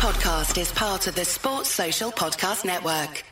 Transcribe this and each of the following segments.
podcast is part of the Sports Social Podcast Network.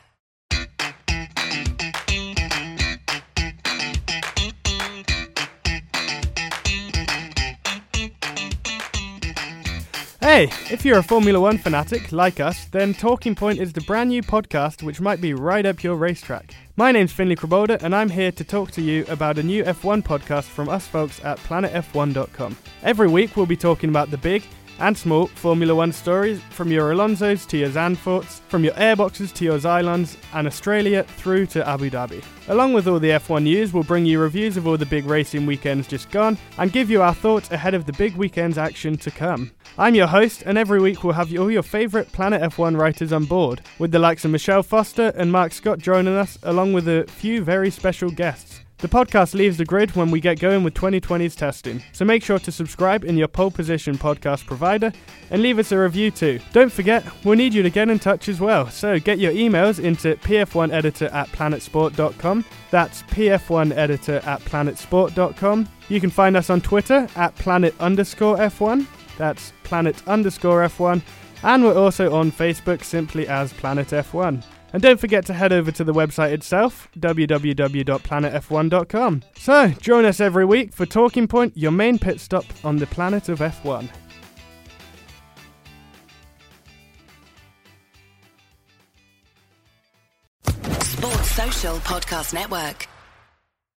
Hey, if you're a Formula One fanatic like us, then Torquing Point is the brand new podcast which might be right up your racetrack. My name's Finley Krabolda, and I'm here to talk to you about a new F1 podcast from us folks at planetf1.com. Every week, we'll be talking about the big and small Formula One stories from your Alonso's to your Zandvoorts, from your airboxes to your Xylons, and Australia through to Abu Dhabi. Along with all the F1 news, we'll bring you reviews of all the big racing weekends just gone and give you our thoughts ahead of the big weekend's action to come. I'm your host, and every week we'll have all your favourite Planet F1 writers on board, with the likes of Michelle Foster and Mark Scott joining us, along with a few very special guests. The podcast leaves the grid when we get going with 2020's testing, so make sure to subscribe in your pole position podcast provider and leave us a review too. Don't forget, we'll need you to get in touch as well, so get your emails into pf1editor at planetsport.com. That's pf1editor at planetsport.com. You can find us on Twitter at planet underscore F1. That's planet underscore F1. And we're also on Facebook simply as Planet F1. And don't forget to head over to the website itself, www.planetf1.com. So, join us every week for Torquing Point, your main pit stop on the planet of F1. Sports Social Podcast Network.